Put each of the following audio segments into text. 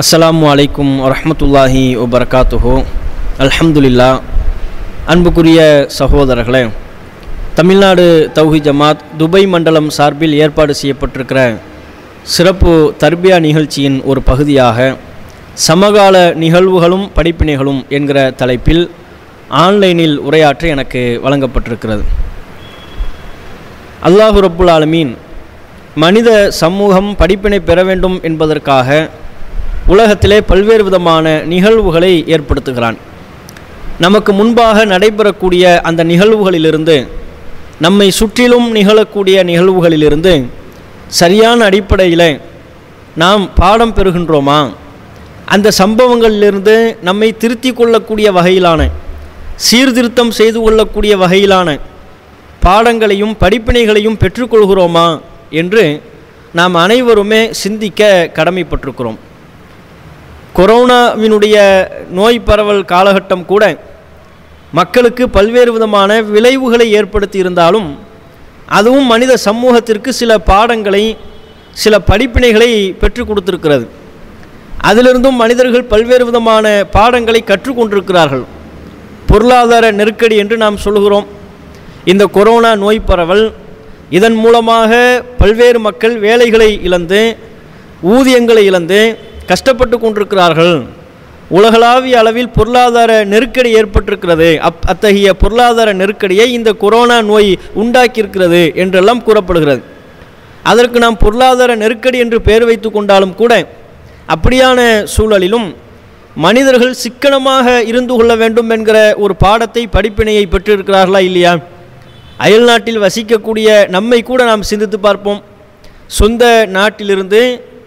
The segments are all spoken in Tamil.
அஸ்ஸலாமு அலைக்கும் வரமத்துல்லாஹி வபரகாத்துஹு அல்ஹம்துலில்லா அன்புக்குரிய சகோதரர்களே தமிழ்நாடு தௌஹி ஜமாத் துபை மண்டலம் சார்பில் ஏற்பாடு செய்யப்பட்டிருக்கிற சிறப்பு தர்பியா நிகழ்ச்சியின் ஒரு பகுதியாக சமகால நிகழ்வுகளும் படிப்பினைகளும் என்கிற தலைப்பில் ஆன்லைனில் உரையாற்ற எனக்கு வழங்கப்பட்டிருக்கிறது. அல்லாஹு ரப்புல் ஆலமீன் மனித சமூகம் படிப்பினை பெற வேண்டும் என்பதற்காக உலகத்திலே பல்வேறு விதமான நிகழ்வுகளை ஏற்படுத்துகிறான். நமக்கு முன்பாக நடைபெறக்கூடிய அந்த நிகழ்வுகளிலிருந்து நம்மை சுற்றிலும் நிகழக்கூடிய நிகழ்வுகளிலிருந்து சரியான அடிப்படையில் நாம் பாடம் பெறுகின்றோமா? அந்த சம்பவங்களிலிருந்து நம்மை திருத்தி கொள்ளக்கூடிய வகையிலான சீர்திருத்தம் செய்து கொள்ளக்கூடிய வகையிலான பாடங்களையும் படிப்பினைகளையும் பெற்றுக்கொள்கிறோமா என்று நாம் அனைவருமே சிந்திக்க கடமைப்பட்டிருக்கிறோம். கொரோனாவினுடைய நோய் பரவல் காலகட்டம் கூட மக்களுக்கு பல்வேறு விதமான விளைவுகளை ஏற்படுத்தி இருந்தாலும் அதுவும் மனித சமூகத்திற்கு சில பாடங்களை சில படிப்பினைகளை பெற்றுக் கொடுத்திருக்கிறது. அதிலிருந்தும் மனிதர்கள் பல்வேறு விதமான பாடங்களை கற்றுக்கொண்டிருக்கிறார்கள் பொருளாதார நெருக்கடி என்று நாம் சொல்கிறோம். இந்த கொரோனா நோய் பரவல் இதன் மூலமாக பல்வேறு மக்கள் வேலைகளை இழந்து ஊதியங்களை இழந்து கஷ்டப்பட்டு கொண்டிருக்கிறார்கள். உலகளாவிய அளவில் பொருளாதார நெருக்கடி ஏற்பட்டிருக்கிறது. அப் அத்தகைய பொருளாதார நெருக்கடியை இந்த கொரோனா நோய் உண்டாக்கியிருக்கிறது என்றெல்லாம் கூறப்படுகிறது. அதற்கு நாம் பொருளாதார நெருக்கடி என்று பெயர் வைத்து கொண்டாலும் கூட அப்படியான சூழலிலும் மனிதர்கள் சிக்கனமாக இருந்து கொள்ள வேண்டும் என்கிற ஒரு பாடத்தை படிப்பினையை பெற்றிருக்கிறார்களா இல்லையா? அயல் நாட்டில் வசிக்கக்கூடிய நம்மை கூட நாம் சிந்தித்து பார்ப்போம். சொந்த நாட்டிலிருந்து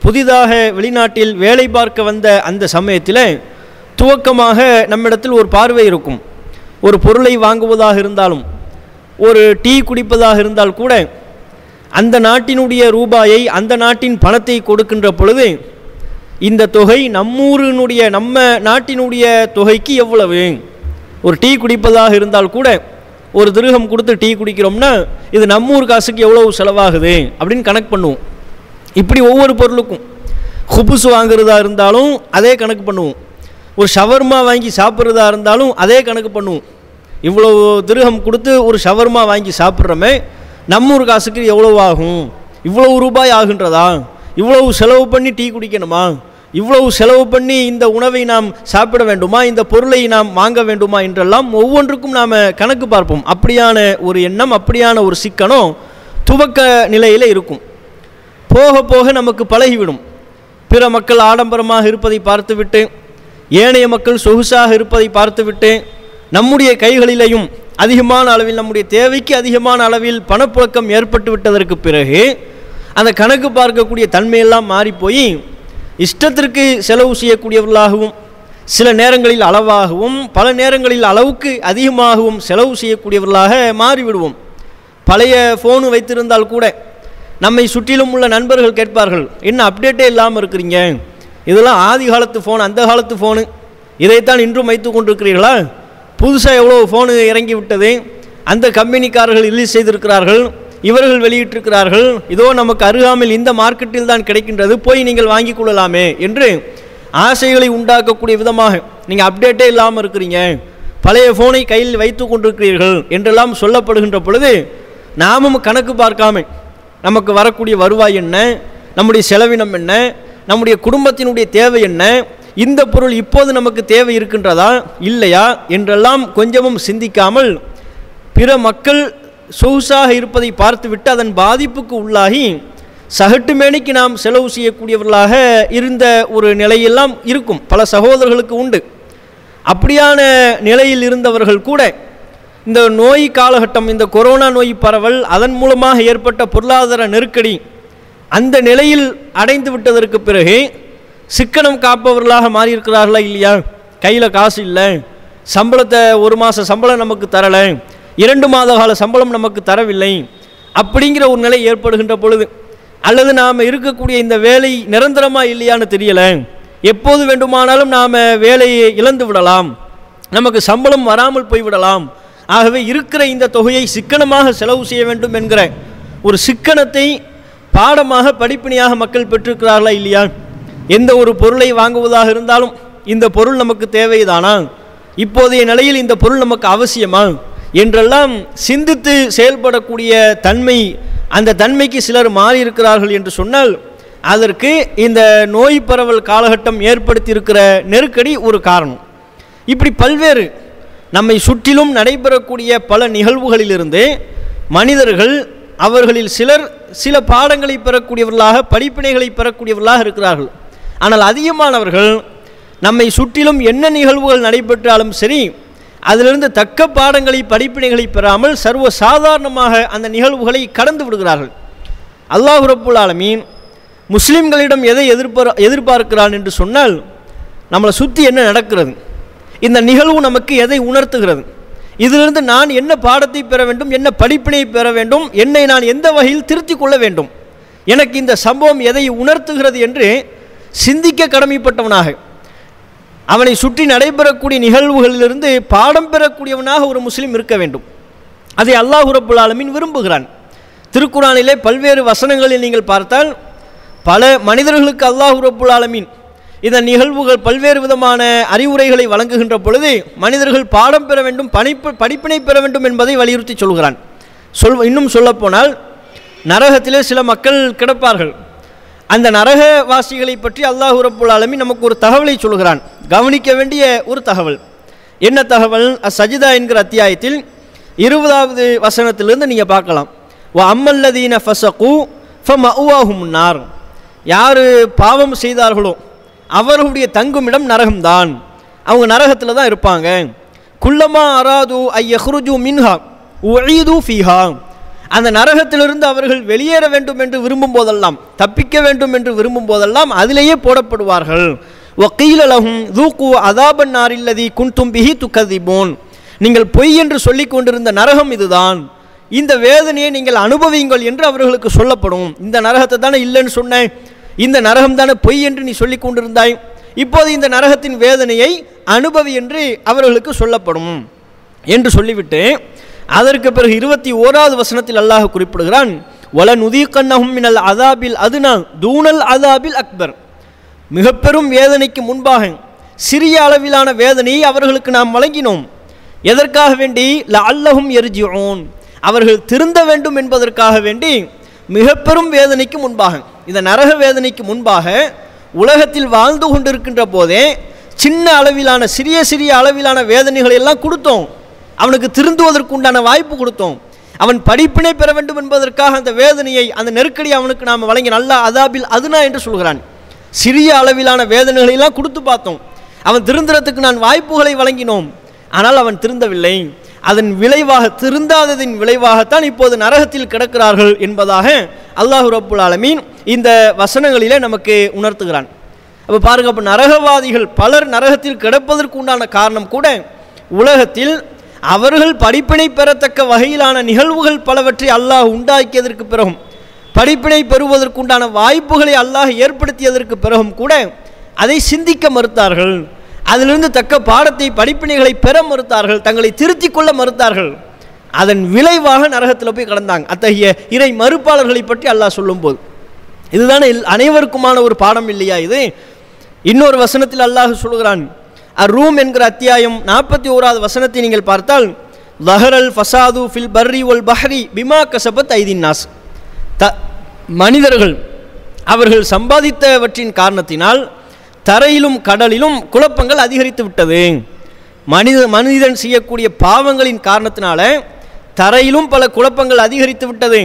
புதிதாக வெளிநாட்டில் வேலை பார்க்க வந்த அந்த சமயத்தில் துவக்கமாக நம்மிடத்தில் ஒரு பார்வை இருக்கும். ஒரு பொருளை வாங்குவதாக இருந்தாலும் ஒரு டீ குடிப்பதாக இருந்தால் கூட அந்த நாட்டினுடைய ரூபாயை அந்த நாட்டின் பணத்தை கொடுக்கின்ற பொழுது இந்த தொகை நம்மூரினுடைய நம்ம நாட்டினுடைய தொகைக்கு எவ்வளவு? ஒரு டீ குடிப்பதாக இருந்தால் கூட ஒரு திருகம் கொடுத்து டீ குடிக்கிறோம்னா இது நம்மூர் காசுக்கு எவ்வளவு செலவாகுது? அப்படின்னு கணக்கு பண்ணுவோம். இப்படி ஒவ்வொரு பொருளுக்கும். ஹுபுஸ் வாங்குறதா இருந்தாலும் அதே கணக்கு பண்ணுவோம். ஒரு ஷவர்மா வாங்கி சாப்பிட்றதா இருந்தாலும் அதே கணக்கு பண்ணுவோம். இவ்வளோ திருகம் கொடுத்து ஒரு ஷவர்மா வாங்கி சாப்பிட்றோமே ஒரு காசுக்கு எவ்வளோ ஆகும்? இவ்வளவு ரூபாய் ஆகின்றதா? இவ்வளவு செலவு பண்ணி டீ குடிக்கணுமா? இவ்வளவு செலவு பண்ணி இந்த உணவை நாம் சாப்பிட வேண்டுமா? இந்த பொருளை நாம் வாங்க வேண்டுமா? என்றெல்லாம் ஒவ்வொன்றுக்கும் நாம் கணக்கு பார்ப்போம். அப்படியான ஒரு எண்ணம் அப்படியான ஒரு சிக்கனம் துவக்க நிலையில் இருக்கும். போக போக நமக்கு பழகிவிடும். பிற மக்கள் ஆடம்பரமாக இருப்பதை பார்த்துவிட்டு ஏனைய மக்கள் சொகுசாக இருப்பதை பார்த்துவிட்டு நம்முடைய கைகளிலேயும் அதிகமான அளவில் நம்முடைய தேவைக்கு அதிகமான அளவில் பணப்புழக்கம் ஏற்பட்டு விட்டதற்கு பிறகு அந்த கணக்கு பார்க்கக்கூடிய தன்மையெல்லாம் மாறிப்போய் இஷ்டத்திற்கு செலவு செய்யக்கூடியவர்களாகவும் சில நேரங்களில் அளவாகவும் பல நேரங்களில் அளவுக்கு அதிகமாகவும் செலவு செய்யக்கூடியவர்களாக மாறிவிடுவோம். பழைய ஃபோனு வைத்திருந்தால் கூட நம்மை சுற்றிலும் உள்ள நண்பர்கள் கேட்பார்கள் என்ன அப்டேட்டே இல்லாமல் இருக்கிறீங்க? இதெல்லாம் ஆதி காலத்து ஃபோன் அந்த காலத்து ஃபோனு இதைத்தான் இன்றும் வைத்து கொண்டிருக்கிறீர்களா? புதுசாக எவ்வளோ ஃபோனு இறங்கி விட்டது. அந்த கம்பெனிக்காரர்கள் ரிலீஸ் செய்திருக்கிறார்கள். இவர்கள் வெளியிட்டிருக்கிறார்கள் இதோ நமக்கு அருகாமல் இந்த மார்க்கெட்டில் தான் கிடைக்கின்றது. போய் நீங்கள் வாங்கி கொள்ளலாமே என்று ஆசைகளை உண்டாக்கக்கூடிய விதமாக நீங்கள் அப்டேட்டே இல்லாமல் இருக்கிறீங்க. பழைய ஃபோனை கையில் வைத்து கொண்டிருக்கிறீர்கள் என்றெல்லாம் சொல்லப்படுகின்ற பொழுது நாமும் கணக்கு பார்க்காமல் நமக்கு வரக்கூடிய வருவாய் என்ன? நம்முடைய செலவினம் என்ன? நம்முடைய குடும்பத்தினுடைய தேவை என்ன? இந்த பொருள் இப்போது நமக்கு தேவை இருக்கின்றதா? இல்லையா? என்றெல்லாம் கொஞ்சமும் சிந்திக்காமல் பிற மக்கள் சொகுசாக இருப்பதை பார்த்துவிட்டு அதன் பாதிப்புக்கு உள்ளாகி சகட்டு மேனிக்கு நாம் செலவு செய்யக்கூடியவர்களாக இருந்த ஒரு நிலையெல்லாம் இருக்கும். பல சகோதரர்களுக்கு உண்டு. அப்படியான நிலையில் இருந்தவர்கள் கூட இந்த நோய் காலகட்டம் இந்த கொரோனா நோய் பரவல் அதன் மூலமாக ஏற்பட்ட பொருளாதார நெருக்கடி அந்த நிலையில் அடைந்து விட்டதற்கு பிறகு சிக்கனம் காப்பவர்களாக மாறியிருக்கிறார்களா இல்லையா? கையில் காசு இல்லை. சம்பளத்தை ஒரு மாத சம்பளம் நமக்கு தரலை. இரண்டு மாத கால சம்பளம் நமக்கு தரவில்லை. அப்படிங்கிற ஒரு நிலை ஏற்படுகின்ற பொழுது அல்லது நாம் இருக்கக்கூடிய இந்த வேலை நிரந்தரமாக இல்லையான்னு தெரியலை. எப்போது வேண்டுமானாலும் நாம் வேலையை இழந்து விடலாம். நமக்கு சம்பளம் வராமல் போய்விடலாம் ஆகவே இருக்கிற இந்த தொகையை சிக்கனமாக செலவு செய்ய வேண்டும் என்கிற ஒரு சிக்கனத்தை பாடமாக படிப்பினையாக மக்கள் பெற்றிருக்கிறார்களா இல்லையா? எந்த ஒரு பொருளை வாங்குவதாக இருந்தாலும் இந்த பொருள் நமக்கு தேவைதானா? இப்போதைய நிலையில் இந்த பொருள் நமக்கு அவசியமா? என்றெல்லாம் சிந்தித்து செயல்படக்கூடிய தன்மை அந்த தன்மைக்கு சிலர் மாறி இருக்கிறார்கள் என்று சொன்னால் அதற்கு இந்த நோய் பரவல் காலகட்டம் ஏற்படுத்தி இருக்கிற நெருக்கடி ஒரு காரணம். இப்படி பல்வேறு நம்மை சுற்றிலும் நடைபெறக்கூடிய பல நிகழ்வுகளிலிருந்து மனிதர்கள் அவர்களில் சிலர் சில பாடங்களை பெறக்கூடியவர்களாக படிப்பினைகளை பெறக்கூடியவர்களாக இருக்கிறார்கள். ஆனால் அதிகமானவர்கள் நம்மை சுற்றிலும் என்ன நிகழ்வுகள் நடைபெற்றாலும் சரி அதிலிருந்து தக்க பாடங்களை படிப்பினைகளை பெறாமல் சர்வ சாதாரணமாக அந்த நிகழ்வுகளை கடந்து விடுகிறார்கள். அல்லாஹ் ரப்புல் ஆலமீன் முஸ்லீம்களிடம் எதை எதிர்பார் எதிர்பார்க்கிறான் என்று சொன்னால் நம்மளை சுற்றி என்ன நடக்கிறது? இந்த நிகழ்வு நமக்கு எதை உணர்த்துகிறது? இதிலிருந்து நான் என்ன பாடத்தை பெற வேண்டும் என்ன படிப்பினை பெற வேண்டும் என்னை நான் எந்த வகையில் திருத்திக் கொள்ள வேண்டும்? எனக்கு இந்த சம்பவம் எதை உணர்த்துகிறது என்று சிந்திக்க கடமைப்பட்டவனாக அவனை சுற்றி நடைபெறக்கூடிய நிகழ்வுகளிலிருந்து பாடம் பெறக்கூடியவனாக ஒரு முஸ்லீம் இருக்க வேண்டும். அதை அல்லாஹ் ரப்புல் விரும்புகிறான். திருக்குறானிலே பல்வேறு வசனங்களில் நீங்கள் பார்த்தால் பல மனிதர்களுக்கு அல்லாஹ் ரப்புல் இதன் நிகழ்வுகள் பல்வேறு விதமான அறிவுரைகளை வழங்குகின்ற பொழுது மனிதர்கள் பாடம் பெற வேண்டும் பணிப்பு படிப்பினை பெற வேண்டும் என்பதை வலியுறுத்தி சொல்கிறான். சொல் இன்னும் சொல்லப்போனால் நரகத்திலே சில மக்கள் கிடப்பார்கள். அந்த நரகவாசிகளை பற்றி அல்லாஹ் ரப்புல் நமக்கு ஒரு தகவலை சொல்கிறான். கவனிக்க வேண்டிய ஒரு தகவல். என்ன தகவல்? சஜிதா என்கிற அத்தியாயத்தில் இருபதாவது வசனத்திலிருந்து நீங்கள் பார்க்கலாம். ஓ அம்மல்லதீன ஃபசகு ஃப மவுவாகும் நார். யார் பாவம் செய்தார்களோ அவர்களுடைய தங்குமிடம் நரகம்தான். அவங்க நரகத்தில் தான் இருப்பாங்க. குல்லமா அராது ஐயஹ்ருஜு மின்ஹா உஈது ஃபீஹா. அந்த நரகத்திலிருந்து அவர்கள் வெளியேற வேண்டும் என்று விரும்பும் போதெல்லாம் தப்பிக்க வேண்டும் என்று விரும்பும் போதெல்லாம் அதிலேயே போடப்படுவார்கள். வக்கீலலகும் தூக்கு அதாபன் நாரில்லதி குன்தும் பிஹி துக்கதிபோன். நீங்கள் பொய் என்று சொல்லிக் கொண்டிருந்த நரகம் இதுதான். இந்த வேதனையை நீங்கள் அனுபவியுங்கள் என்று அவர்களுக்கு சொல்லப்படும். இந்த நரகத்தை தானே இல்லைன்னு சொன்னேன். இந்த நரகம் தானே பொய் என்று நீ சொல்லிக் கொண்டிருந்தாய்? இப்போது இந்த நரகத்தின் வேதனையை அனுபவி என்று அவர்களுக்கு சொல்லப்படும். என்று சொல்லிவிட்டு அதற்கு பிறகு இருபத்தி ஓராவது வசனத்தில் அல்லாஹ் குறிப்பிடுகிறான் வல நுதீக்கண்ணகும் மினல் அதாபில் அதுனா தூணல் அதாபில் அக்பர். மிக பெரும் வேதனைக்கு முன்பாக சிறிய அளவிலான வேதனையை அவர்களுக்கு நாம் வழங்கினோம். எதற்காக வேண்டி? ல அல்லஹும் எரிஜியோன் அவர்கள் திருந்த வேண்டும் என்பதற்காக வேண்டி மிக பெரும் வேதனைக்கு முன்பாக. இந்த நரக வேதனைக்கு முன்பாக உலகத்தில் வாழ்ந்து கொண்டிருக்கின்ற போதே சின்ன அளவிலான சிறிய சிறிய அளவிலான வேதனைகளை எல்லாம் கொடுத்தோம். அவனுக்கு திருந்துவதற்கு உண்டான வாய்ப்பு கொடுத்தோம். அவன் படிப்பினை பெற வேண்டும் என்பதற்காக அந்த வேதனையை அந்த நெருக்கடி அவனுக்கு நாம் வழங்கி நல்ல அதாபில் அதுனா என்று சொல்கிறான். சிறிய அளவிலான வேதனைகளையெல்லாம் கொடுத்து பார்த்தோம். அவன் திருந்துறதுக்கு நான் வாய்ப்புகளை வழங்கினோம். ஆனால் அவன் திருந்தவில்லை. அதன் விளைவாக திருந்தாததின் விளைவாகத்தான் இப்போது நரகத்தில் கிடக்கிறார்கள் என்பதாக அல்லாஹு ரப்புல் ஆலமீன் இந்த வசனங்களிலே நமக்கு உணர்த்துகிறான். அப்போ பாருங்க அப்போ நரகவாதிகள் பலர் நரகத்தில் கிடப்பதற்கு உண்டான காரணம் கூட உலகத்தில் அவர்கள் படிப்பினை பெறத்தக்க வகையிலான நிகழ்வுகள் பலவற்றை அல்லாஹ் உண்டாக்கியதற்கு பிறகும் படிப்பினை பெறுவதற்குண்டான வாய்ப்புகளை அல்லாஹ் ஏற்படுத்தியதற்கு பிறகும் கூட அதை சிந்திக்க மறுத்தார்கள். அதிலிருந்து தக்க பாடத்தை படிப்பினைகளை பெற மறுத்தார்கள் தங்களை திருத்திக் கொள்ள மறுத்தார்கள். அதன் விளைவாக நரகத்தில் போய் கடந்தாங்க. அத்தகைய இறை மறுப்பாளர்களை பற்றி அல்லாஹ் சொல்லும்போது. இதுதானே எல்- அனைவருக்குமான ஒரு பாடம் இல்லையா இது? இன்னொரு வசனத்தில் அல்லாஹ் சொல்கிறான் அர்-ரூம் என்கிற அத்தியாயம் நாற்பத்தி ஓராவது வசனத்தை நீங்கள் பார்த்தால் லஹரல் ஃபசாது ஃபில் பர்ரி ஒல் பஹ்ரி பிமா கசபத் ஐதின் நாஸ் த மனிதர்கள் அவர்கள் சம்பாதித்தவற்றின் காரணத்தினால் தரையிலும் கடலிலும் குழப்பங்கள் அதிகரித்து விட்டது. மனித மனிதன் செய்யக்கூடிய பாவங்களின் காரணத்தினால தரையிலும் பல குழப்பங்கள் அதிகரித்து விட்டது.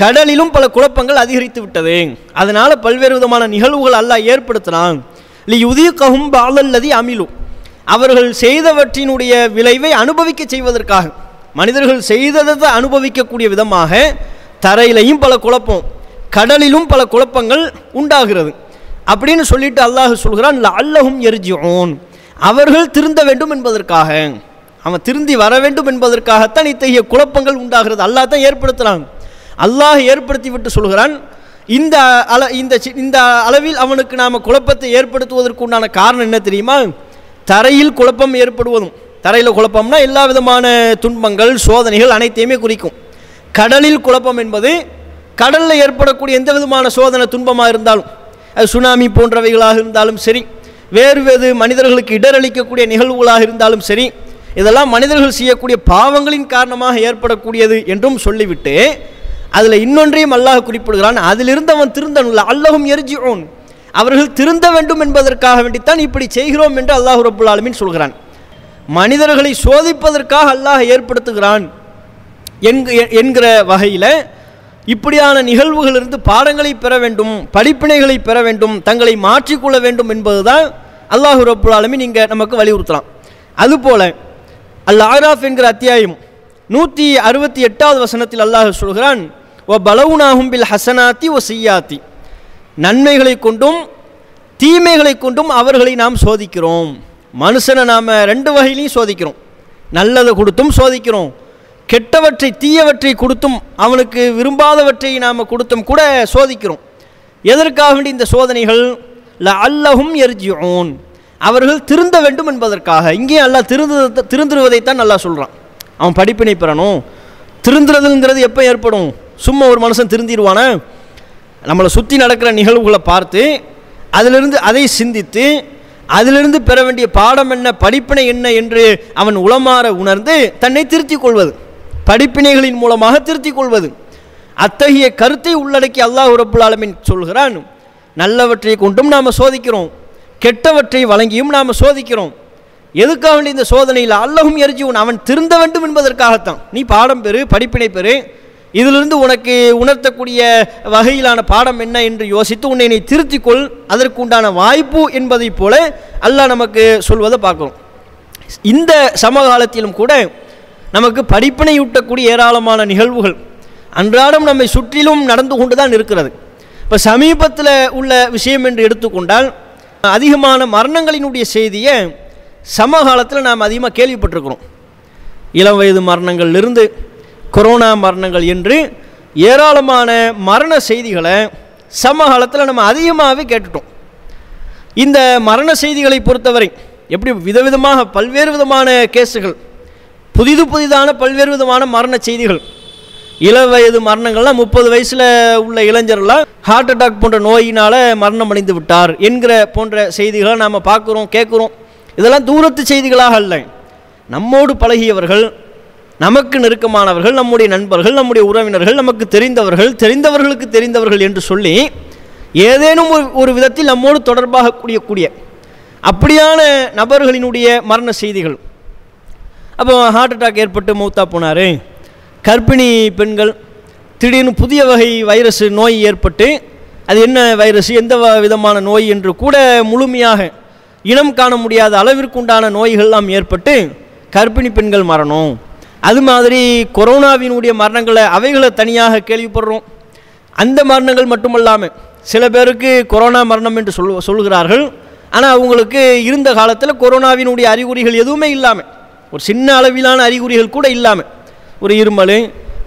கடலிலும் பல குழப்பங்கள் அதிகரித்து விட்டது. அதனால் பல்வேறு விதமான நிகழ்வுகள் அல்லாஹ் ஏற்படுத்தினான். லி யுதீகஹும் பாலல்லதி அமிலும் அவர்கள் செய்தவற்றினுடைய விளைவை அனுபவிக்க செய்வதற்காக மனிதர்கள் செய்ததை அனுபவிக்கக்கூடிய விதமாக தரையிலையும் பல குழப்பம் கடலிலும் பல குழப்பங்கள் உண்டாகிறது. அப்படின்னு சொல்லிட்டு அல்லாஹ் சொல்கிறான் அல்லஹும் எரிஜியோன் அவர்கள் திருந்த வேண்டும் என்பதற்காக. அவன் திருந்தி வர வேண்டும் என்பதற்காகத்தான் இத்தகைய குழப்பங்கள் உண்டாகிறது. அல்லாஹ் தான் ஏற்படுத்துகிறான் அல்லாஹ் ஏற்படுத்தி விட்டு சொல்கிறான் இந்த அள இந்த சி- இந்த அளவில் அவனுக்கு நாம் குழப்பத்தை ஏற்படுத்துவதற்கு உண்டான காரணம் என்ன தெரியுமா? தரையில் குழப்பம் ஏற்படுவதும். தரையில் குழப்பம்னா எல்லா விதமான துன்பங்கள் சோதனைகள் அனைத்தையுமே குறிக்கும். கடலில் குழப்பம் என்பது கடலில் ஏற்படக்கூடிய எந்த விதமான சோதனை துன்பமாக இருந்தாலும். சுனாமி போன்றவைகளாக இருந்தாலும் சரி வேறு வேறு மனிதர்களுக்கு இடரளிக்கக்கூடிய நிகழ்வுகளாக இருந்தாலும் சரி இதெல்லாம் மனிதர்கள் செய்யக்கூடிய பாவங்களின் காரணமாக ஏற்படக்கூடியது என்றும் சொல்லிவிட்டு அதில் இன்னொன்றையும் அல்லாஹ் குறிப்பிடுகிறான். அதிலிருந்து அவன் திருந்தனுள்ள அல்லஹும் எரிஜிஓன் அவர்கள் திருந்த வேண்டும் என்பதற்காக வேண்டித்தான் இப்படி செய்கிறோம் என்று அல்லாஹ் ரபுல் ஆலமின் சொல்கிறான். மனிதர்களை சோதிப்பதற்காக அல்லாஹ் ஏற்படுத்துகிறான் என்கிற வகையில் இப்படியான நிகழ்வுகளிலிருந்து பாடங்களை பெற வேண்டும் படிப்பினைகளை பெற வேண்டும் தங்களை மாற்றிக்கொள்ள வேண்டும் என்பதுதான் அல்லாஹு ரபுல்லாலுமே நீங்கள் நமக்கு வலியுறுத்தலாம். அதுபோல அல் ஆராஃப் என்கிற அத்தியாயம் நூற்றி அறுபத்தி எட்டாவது வசனத்தில் அல்லாஹ் சொல்கிறான் ஓ பலவுனாகும் பில் ஹசனாத்தி ஓ செய்யாத்தி நன்மைகளை கொண்டும் தீமைகளை கொண்டும் அவர்களை நாம் சோதிக்கிறோம். மனுஷனை நாம் ரெண்டு வகையிலையும் சோதிக்கிறோம். நல்லதை கொடுத்தும் சோதிக்கிறோம். கெட்டவற்றை தீயவற்றை கொடுத்தும் அவனுக்கு விரும்பாதவற்றை நாம் கொடுத்தும் கூட சோதிக்கிறோம். எதற்காக வேண்டி இந்த சோதனைகள்? ல அல்லஹும் எரிஜியோன் அவர்கள் திருந்த வேண்டும் என்பதற்காக. இங்கேயும் அல்லாஹ் திருந்து திருந்துருவதைத்தான் நல்லா சொல்கிறான் அவன் படிப்பினை பெறணும். திருந்துறதுங்கிறது எப்போ ஏற்படும்? சும்மா ஒரு மனுஷன் திருந்திடுவானா? நம்மளை சுற்றி நடக்கிற நிகழ்வுகளை பார்த்து அதிலிருந்து அதை சிந்தித்து அதிலிருந்து பெற வேண்டிய பாடம் என்ன படிப்பினை என்ன என்று அவன் உளமாற உணர்ந்து தன்னை திருத்திக் கொள்வது. படிப்பினைகளின் மூலமாக திருத்திக் கொள்வது. அத்தகைய கருத்தை உள்ளடக்கி அல்லாஹ் ரப்புல் சொல்கிறான் நல்லவற்றை கொண்டும் நாம் சோதிக்கிறோம் கெட்டவற்றை வழங்கியும் நாம் சோதிக்கிறோம். எதுக்காக வேண்டிய இந்த சோதனையில் அல்லஹும் எரிஜிவன் அவன் திருந்த வேண்டும் என்பதற்காகத்தான். நீ பாடம் பெறு படிப்பினை பெறு இதிலிருந்து உனக்கு உணர்த்தக்கூடிய வகையிலான பாடம் என்ன என்று யோசித்து உன்னை நீ திருத்திக்கொள் அதற்கு உண்டான வாய்ப்பு என்பதைப் போல அல்லாஹ் நமக்கு சொல்வதை பார்க்குறோம். இந்த சமகாலத்திலும் கூட நமக்கு படிப்பினையூட்டக்கூடிய ஏராளமான நிகழ்வுகள். அன்றாடம் நம்மை சுற்றிலும் நடந்து கொண்டு தான் இருக்கிறது. இப்போ சமீபத்தில் உள்ள விஷயம் என்று எடுத்துக்கொண்டால் அதிகமான மரணங்களினுடைய செய்தியை சமகாலத்தில் நாம் அதிகமாக கேள்விப்பட்டிருக்கிறோம். இளம் வயது மரணங்கள்லிருந்து கொரோனா மரணங்கள் என்று ஏராளமான மரண செய்திகளை சமகாலத்தில் நம்ம அதிகமாகவே கேட்டுட்டோம். இந்த மரண செய்திகளை பொறுத்தவரை எப்படி விதவிதமாக பல்வேறு விதமான கேஸுகள் புதிது புதிதான பல்வேறு விதமான மரண செய்திகள். இள வயது மரணங்கள்லாம் முப்பது வயசில் உள்ள இளைஞர்லாம் ஹார்ட் அட்டாக் போன்ற நோயினால் மரணம் அடைந்து விட்டார் என்கிற போன்ற செய்திகளை நாம் பார்க்குறோம் கேட்குறோம். இதெல்லாம் தூரத்து செய்திகளாக அல்ல. நம்மோடு பழகியவர்கள் நமக்கு நெருக்கமானவர்கள் நம்முடைய நண்பர்கள் நம்முடைய உறவினர்கள் நமக்கு தெரிந்தவர்கள் தெரிந்தவர்களுக்கு தெரிந்தவர்கள் என்று சொல்லி ஏதேனும் ஒரு ஒரு விதத்தில் நம்மோடு தொடர்பாக கூடிய அப்படியான நபர்களினுடைய மரண செய்திகள். அப்போ ஹார்ட் அட்டாக் ஏற்பட்டு மூத்தா போனார். கர்ப்பிணி பெண்கள் திடீர்னு புதிய வகை வைரஸ் நோய் ஏற்பட்டு அது என்ன வைரஸ் எந்த விதமான நோய் என்று கூட முழுமையாக இனம் காண முடியாத அளவிற்குண்டான நோய்கள்லாம் ஏற்பட்டு கர்ப்பிணி பெண்கள் மரணம். அது மாதிரி கொரோனாவினுடைய மரணங்களை அவைகளை தனியாக கேள்விப்படுறோம். அந்த மரணங்கள் மட்டுமல்லாமல் சில பேருக்கு கொரோனா மரணம் என்று சொல் சொல்கிறார்கள் ஆனால் அவங்களுக்கு இருந்த காலத்தில் கொரோனாவினுடைய அறிகுறிகள் எதுவுமே இல்லாமல் ஒரு சின்ன அளவிலான அறிகுறிகள் கூட இல்லாமல் ஒரு இருமல்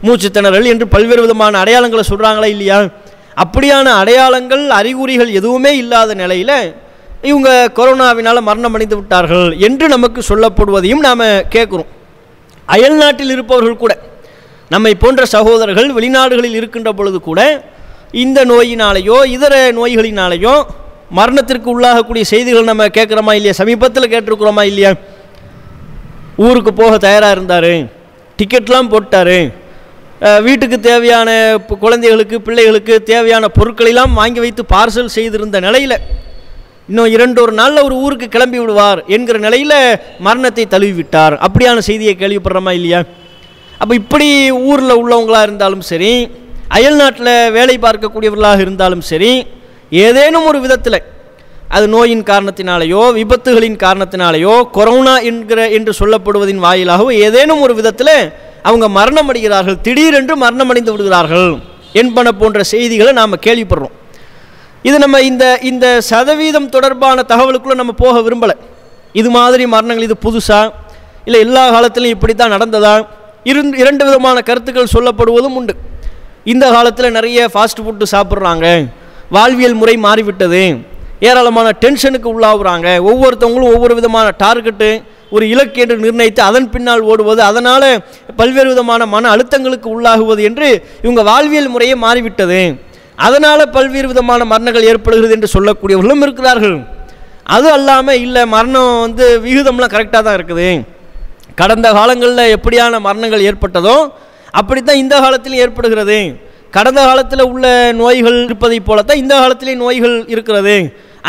மூச்சு திணறல் என்று பல்வேறு விதமான அடையாளங்களை சொல்கிறாங்களா இல்லையா? அப்படியான அடையாளங்கள் அறிகுறிகள் எதுவுமே இல்லாத நிலையில் இவங்க கொரோனாவினால் மரணம் அடைந்து விட்டார்கள் என்று நமக்கு சொல்லப்படுவதையும் நாம் கேட்குறோம் அயல் நாட்டில் இருப்பவர்கள் கூட நம்மை போன்ற சகோதரர்கள் வெளிநாடுகளில் இருக்கின்ற பொழுது கூட இந்த நோயினாலேயோ இதர நோய்களினாலேயோ மரணத்திற்கு உள்ளாகக்கூடிய செய்திகள் நம்ம கேட்குறோமா இல்லையா? சமீபத்தில் கேட்டிருக்கிறோமா இல்லையா? ஊருக்கு போக தயாராக இருந்தார் டிக்கெட்லாம் போட்டார். வீட்டுக்கு தேவையான குழந்தைகளுக்கு பிள்ளைகளுக்கு தேவையான பொருட்களெல்லாம் வாங்கி வைத்து பார்சல் செய்திருந்த நிலையில் இன்னும் இரண்டு ஒரு நாளில் ஒரு ஊருக்கு கிளம்பி விடுவார் என்கிற நிலையில் மரணத்தை தழுவி விட்டார் அப்படியான செய்தியை கேள்விப்படுறோமா இல்லையா? அப்போ இப்படி ஊரில் உள்ளவங்களாக இருந்தாலும் சரி அயல் நாட்டில் வேலை பார்க்கக்கூடியவர்களாக இருந்தாலும் சரி ஏதேனும் ஒரு விதத்தில் அது நோயின் காரணத்தினாலேயோ விபத்துகளின் காரணத்தினாலேயோ கொரோனா என்கிற என்று சொல்லப்படுவதின் வாயிலாகவோ ஏதேனும் ஒரு விதத்தில் அவங்க மரணம் அடைகிறார்கள் திடீரென்று மரணம் அடைந்து விடுகிறார்கள் என்பன போன்ற செய்திகளை நாம் கேள்விப்படுறோம். இது நம்ம இந்த இந்த சதவீதம் தொடர்பான தகவலுக்குள்ளே நம்ம போக விரும்பலை. இது மாதிரி மரணங்கள் இது புதுசா? இல்லை எல்லா காலத்திலும் இப்படி தான் நடந்ததா? இருந் இரண்டு விதமான கருத்துக்கள் சொல்லப்படுவதும் உண்டு. இந்த காலத்தில் நிறைய ஃபாஸ்ட் ஃபுட்டு சாப்பிட்றாங்க. வாழ்வியல் முறை மாறிவிட்டது. ஏராளமான டென்ஷனுக்கு உள்ளாகுறாங்க. ஒவ்வொருத்தவங்களும் ஒவ்வொரு விதமான டார்கெட்டு ஒரு இலக்கு என்று நிர்ணயித்து அதன் பின்னால் ஓடுவது அதனால் பல்வேறு விதமான மன அழுத்தங்களுக்கு உள்ளாகுவது என்று இவங்க வாழ்வியல் முறையே மாறிவிட்டது. அதனால் பல்வேறு விதமான மரணங்கள் ஏற்படுகிறது என்று சொல்லக்கூடியவர்களும் இருக்கிறார்கள். அது அல்லாமல் இல்லை மரணம் வந்து விகிதம்லாம் கரெக்டாக தான் இருக்குது. கடந்த காலங்களில் எப்படியான மரணங்கள் ஏற்பட்டதோ அப்படித்தான் இந்த காலத்திலும் ஏற்படுகிறது. கடந்த காலத்தில் உள்ள நோய்கள் இருப்பதைப் போலத்தான் இந்த காலத்திலே நோய்கள் இருக்கிறது.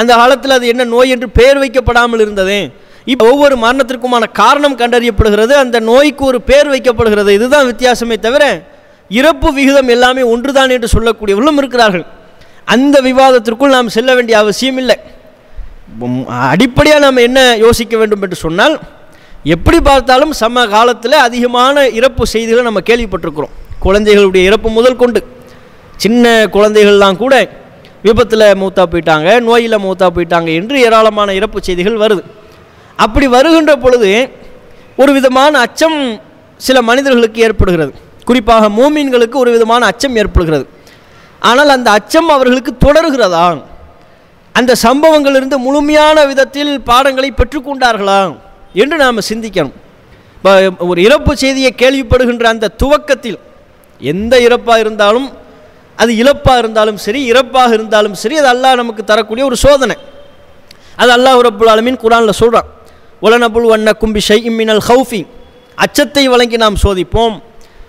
அந்த காலத்தில் அது என்ன நோய் என்று பெயர் வைக்கப்படாமல் இருந்தது. இப்போ ஒவ்வொரு மரணத்திற்குமான காரணம் கண்டறியப்படுகிறது. அந்த நோய்க்கு ஒரு பேர் வைக்கப்படுகிறது. இதுதான் வித்தியாசமே தவிர இறப்பு விகிதம் எல்லாமே ஒன்றுதான் என்று சொல்லக்கூடியவர்களும் இருக்கிறார்கள். அந்த விவாதத்திற்குள் நாம் செல்ல வேண்டிய அவசியம் இல்லை. அடிப்படையாக நாம் என்ன யோசிக்க வேண்டும் என்று சொன்னால் எப்படி பார்த்தாலும் சம காலத்தில் அதிகமான இறப்பு செய்திகளை நம்ம கேள்விப்பட்டிருக்கிறோம். குழந்தைகளுடைய இறப்பு முதல் கொண்டு. சின்ன குழந்தைகள்லாம் கூட விபத்தில் மூத்தா போயிட்டாங்க நோயில் மூத்தா போயிட்டாங்க என்று ஏராளமான இறப்பு செய்திகள் வருது. அப்படி வருகின்ற பொழுது ஒரு விதமான அச்சம் சில மனிதர்களுக்கு ஏற்படுகிறது. குறிப்பாக மூமீன்களுக்கு ஒரு விதமான அச்சம் ஏற்படுகிறது. ஆனால் அந்த அச்சம் அவர்களுக்கு தொடர்கிறதா? அந்த சம்பவங்களிலிருந்து முழுமையான விதத்தில் பாடங்களை பெற்றுக்கொண்டார்களா என்று நாம் சிந்திக்கணும். இப்போ ஒரு இறப்பு செய்தியை கேள்விப்படுகின்ற அந்த துவக்கத்தில் எந்த இறப்பாக இருந்தாலும் அது இழப்பாக இருந்தாலும் சரி இறப்பாக இருந்தாலும் சரி அது அல்லாஹ் நமக்கு தரக்கூடிய ஒரு சோதனை. அது அல்லாஹ் ரப்புல் குரானில் சொல்கிறான் உலனபுல் வண்ண கும்பி ஷை இம்மினல் ஹவுஃபி அச்சத்தை வழங்கி நாம் சோதிப்போம்.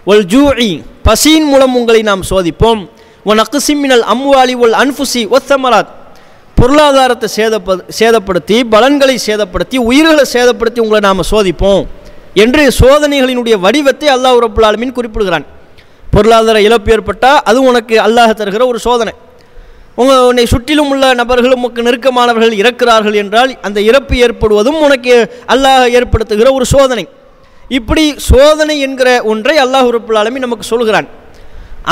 ஒல் ஜூஇ. பசியின் மூலம் உங்களை நாம் சோதிப்போம். ஒன் அக்குசிமினல் அம்வாலி ஒல் அன்ஃபுசி ஒத்தமராத் பொருளாதாரத்தை சேதப்ப சேதப்படுத்தி பலன்களை சேதப்படுத்தி உயிர்களை சேதப்படுத்தி உங்களை நாம் சோதிப்போம். என்று சோதனைகளினுடைய வடிவத்தை அல்லாஹ் ரப்புல் குறிப்பிடுகிறான். பொருளாதார இழப்பு ஏற்பட்டால் அது உனக்கு அல்லாஹ் தருகிற ஒரு சோதனை. உங்கள் உன்னை சுற்றிலும் உள்ள நபர்கள் உமக்கு நெருக்கமானவர்கள் இறக்கிறார்கள் என்றால் அந்த இறப்பு ஏற்படுவதும் உனக்கு அல்லாஹ் ஏற்படுத்துகிற ஒரு சோதனை. இப்படி சோதனை என்கிற ஒன்றை அல்லாஹ் உறுப்பினாலுமே நமக்கு சொல்கிறான்.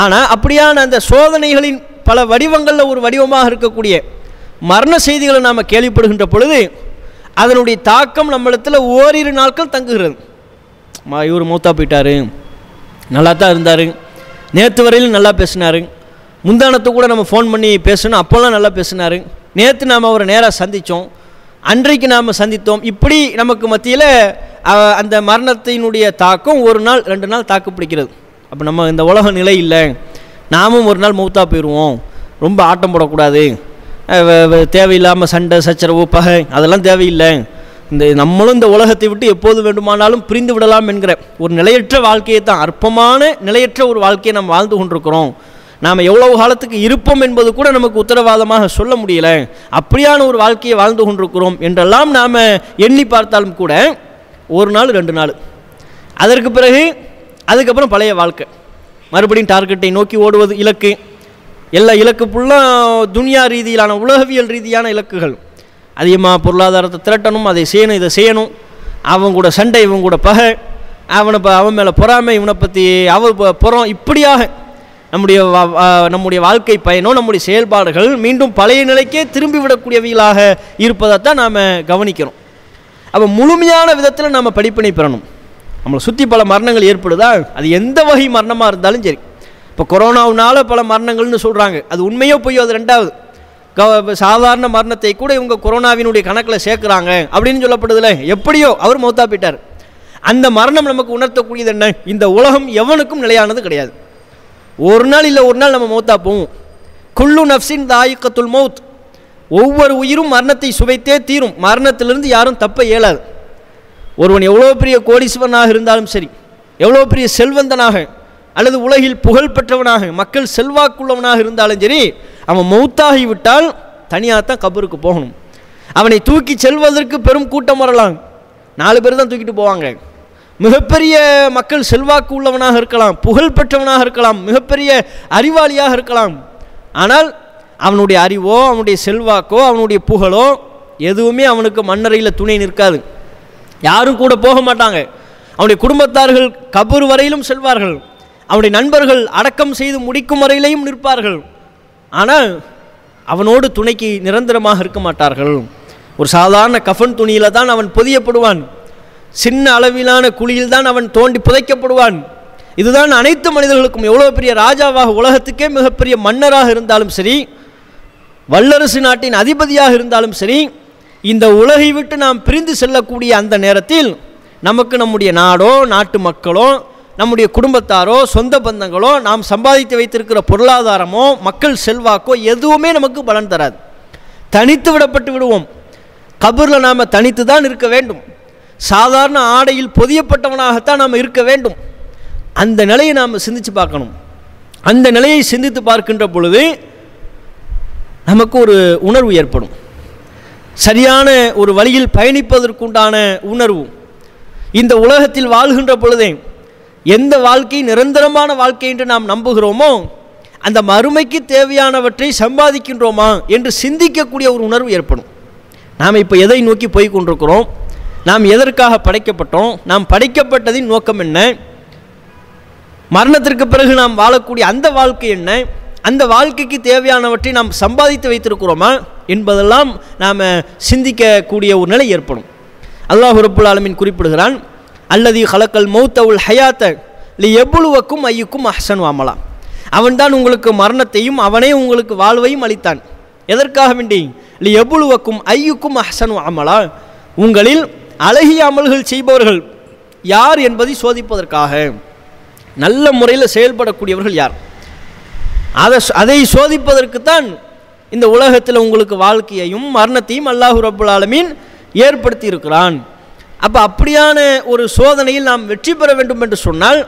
ஆனால் அப்படியான அந்த சோதனைகளின் பல வடிவங்களில் ஒரு வடிவமாக இருக்கக்கூடிய மரண செய்திகளை நாம் கேள்விப்படுகின்ற பொழுது அதனுடைய தாக்கம் நம்மளிடத்தில் ஓரிரு நாட்கள் தங்குகிறது. மா இவர் மூத்தா போயிட்டாரு. நல்லா தான் இருந்தார். நேற்று வரையிலும் நல்லா பேசினாரு. முந்தானத்தை கூட நம்ம ஃபோன் பண்ணி பேசணும் அப்போல்லாம் நல்லா பேசினார். நேற்று நாம் அவரை நேராக சந்தித்தோம் அன்றைக்கு நாம் சந்தித்தோம். இப்படி நமக்கு மத்தியில் அந்த மரணத்தினுடைய தாக்கம் ஒரு நாள் ரெண்டு நாள் தாக்கு பிடிக்கிறது. அப்போ நம்ம இந்த உலக நிலை இல்லை. நாமும் ஒரு நாள் மௌத்தா போயிடுவோம் ரொம்ப ஆட்டம் போடக்கூடாது. தேவையில்லாமல் சண்டை சச்சரவு பகை அதெல்லாம் தேவையில்லை. இந்த நம்மளும் இந்த உலகத்தை விட்டு எப்போது வேண்டுமானாலும் பிரிந்து விடலாம் என்கிற ஒரு நிலையற்ற வாழ்க்கையை தான் அற்பமான நிலையற்ற ஒரு வாழ்க்கையை நாம் வாழ்ந்து கொண்டிருக்கிறோம். நாம் எவ்வளவு காலத்துக்கு இருப்போம் என்பது கூட நமக்கு உத்தரவாதமாக சொல்ல முடியல. அப்படியான ஒரு வாழ்க்கையை வாழ்ந்து கொண்டிருக்கிறோம் என்றெல்லாம் நாம் எண்ணி பார்த்தாலும் கூட ஒரு நாள் ரெண்டு நாள். அதற்கு பிறகு அதுக்கப்புறம் பழைய வாழ்க்கை. மறுபடியும் டார்கெட்டை நோக்கி ஓடுவது இலக்கு. எல்லா இலக்கு ஃபுல்லாக துனியா ரீதியிலான உலகவியல் ரீதியான இலக்குகள். அதிகமாக பொருளாதாரத்தை திரட்டணும் அதை செய்யணும் இதை செய்யணும். அவன் கூட சண்டை இவன் கூட பகை. அவனை ப அவன் மேலே பொறாமை இவனை பற்றி அவ புறம் இப்படியாக நம்முடைய நம்முடைய வாழ்க்கை பயணம் நம்முடைய செயல்பாடுகள் மீண்டும் பழைய நிலைக்கே திரும்பி விடக்கூடியவைகளாக இருப்பதைத்தான் நாம் கவனிக்கிறோம். அப்போ முழுமையான விதத்தில் நம்ம படிப்பினை பெறணும். நம்மளை சுற்றி பல மரணங்கள் ஏற்படுதா? அது எந்த வகை மரணமாக இருந்தாலும் சரி. இப்போ கொரோனாவுனால பல மரணங்கள்னு சொல்கிறாங்க அது உண்மையோ பொய்யோ அது ரெண்டாவது. சாதாரண மரணத்தை கூட இவங்க கொரோனாவினுடைய கணக்கில் சேர்க்குறாங்க அப்படின்னு சொல்லப்படுதுல. எப்படியோ அவர் மௌத்தா போயிட்டார். அந்த மரணம் நமக்கு உணர்த்தக்கூடியது என்ன? இந்த உலகம் எவனுக்கும் நிலையானது கிடையாது. ஒரு நாள் இல்லை ஒரு நாள் நம்ம மௌத்தா போவோம். குல்லு நஃப்சின் தாயுக்கத்துல் மௌத். ஒவ்வொரு உயிரும் மரணத்தை சுவைத்தே தீரும். மரணத்திலிருந்து யாரும் தப்ப இயலாது. ஒருவன் எவ்வளோ பெரிய கோடீஸ்வரனாக இருந்தாலும் சரி எவ்வளோ பெரிய செல்வந்தனாக அல்லது உலகில் புகழ் பெற்றவனாக மக்கள் செல்வாக்குள்ளவனாக இருந்தாலும் சரி அவன் மௌத்தாகி விட்டால் தனியாக தான் கபருக்கு போகணும். அவனை தூக்கி செல்வதற்கு பெரும் கூட்டம் வரலாம். நாலு பேர் தான் தூக்கிட்டு போவாங்க. மிகப்பெரிய மக்கள் செல்வாக்கு உள்ளவனாக இருக்கலாம் புகழ் பெற்றவனாக இருக்கலாம் மிகப்பெரிய அறிவாளியாக இருக்கலாம். ஆனால் அவனுடைய அறிவோ அவனுடைய செல்வாக்கோ அவனுடைய புகழோ எதுவுமே அவனுக்கு மண்ணறையில் துணை நிற்காது. யாரும் கூட போக மாட்டாங்க. அவனுடைய குடும்பத்தார்கள் கபர் வரையிலும் செல்வார்கள். அவனுடைய நண்பர்கள் அடக்கம் செய்து முடிக்கும் வரையிலையும் நிற்பார்கள். ஆனால் அவனோடு துணைக்கு நிரந்தரமாக இருக்க மாட்டார்கள். ஒரு சாதாரண கஃன் துணியில் தான் அவன் பொதியப்படுவான். சின்ன அளவிலான குழியில் தான் அவன் தோண்டி புதைக்கப்படுவான். இதுதான் அனைத்து மனிதர்களுக்கும் எவ்வளோ பெரிய ராஜாவாக உலகத்துக்கே மிகப்பெரிய மன்னராக இருந்தாலும் சரி வல்லரசு நாட்டின் அதிபதியாக இருந்தாலும் சரி இந்த உலகை விட்டு நாம் பிரிந்து செல்லக்கூடிய அந்த நேரத்தில் நமக்கு நம்முடைய நாடோ நாட்டு மக்களோ நம்முடைய குடும்பத்தாரோ சொந்த பந்தங்களோ நாம் சம்பாதித்து வைத்திருக்கிற பொருளாதாரமோ மக்கள் செல்வாக்கோ எதுவுமே நமக்கு பலன் தராது. தனித்து விடப்பட்டு விடுவோம். கபூரில் நாம் தனித்து தான் இருக்க வேண்டும். சாதாரண ஆடையில் பொதியப்பட்டவனாகத்தான் நாம் இருக்க வேண்டும். அந்த நிலையை நாம் சிந்தித்து பார்க்கணும். அந்த நிலையை சிந்தித்து பார்க்கின்ற பொழுது நமக்கு ஒரு உணர்வு ஏற்படும். சரியான ஒரு வழியில் பயணிப்பதற்குண்டான உணர்வு. இந்த உலகத்தில் வாழ்கின்ற பொழுதே எந்த வாழ்க்கை நிரந்தரமான வாழ்க்கை என்று நாம் நம்புகிறோமோ அந்த மறுமைக்கு தேவையானவற்றை சம்பாதிக்கின்றோமா என்று சிந்திக்கக்கூடிய ஒரு உணர்வு ஏற்படும். நாம் இப்போ எதை நோக்கி போய் கொண்டிருக்கிறோம்? நாம் எதற்காக படைக்கப்பட்டோம்? நாம் படைக்கப்பட்டதின் நோக்கம் என்ன? மரணத்திற்கு பிறகு நாம் வாழக்கூடிய அந்த வாழ்க்கை என்ன? அந்த வாழ்க்கைக்கு தேவையானவற்றை நாம் சம்பாதித்து வைத்திருக்கிறோமா என்பதெல்லாம் நாம் சிந்திக்கக்கூடிய ஒரு நிலை ஏற்படும். அல்லாஹ் ரப்புல் ஆலமின் குறிப்பிடுகிறான் அல்லது ஹலக்கல் மௌத்தவுல் ஹயாத்த இல்லை எவ்வளவுக்கும் ஐயுக்கும் அஹசன் வாமலாம். அவன்தான் உங்களுக்கு மரணத்தையும் அவனே உங்களுக்கு வாழ்வையும் அளித்தான். எதற்காக வேண்டி? இல்லை எவ்வளவுக்கும் ஐயுக்கும் அஹசன் அமலா உங்களில் அழகிய அமல்கள் செய்பவர்கள் யார் என்பதை சோதிப்பதற்காக. நல்ல முறையில் செயல்படக்கூடியவர்கள் யார்? அதை அதை சோதிப்பதற்குத்தான் இந்த உலகத்தில் உங்களுக்கு வாழ்க்கையையும் மரணத்தையும் அல்லாஹு ரபுல் ஆலமீன் ஏற்படுத்தி இருக்கிறான் அப்போ அப்படியான ஒரு சோதனையில் நாம் வெற்றி பெற வேண்டும் என்று சொன்னால்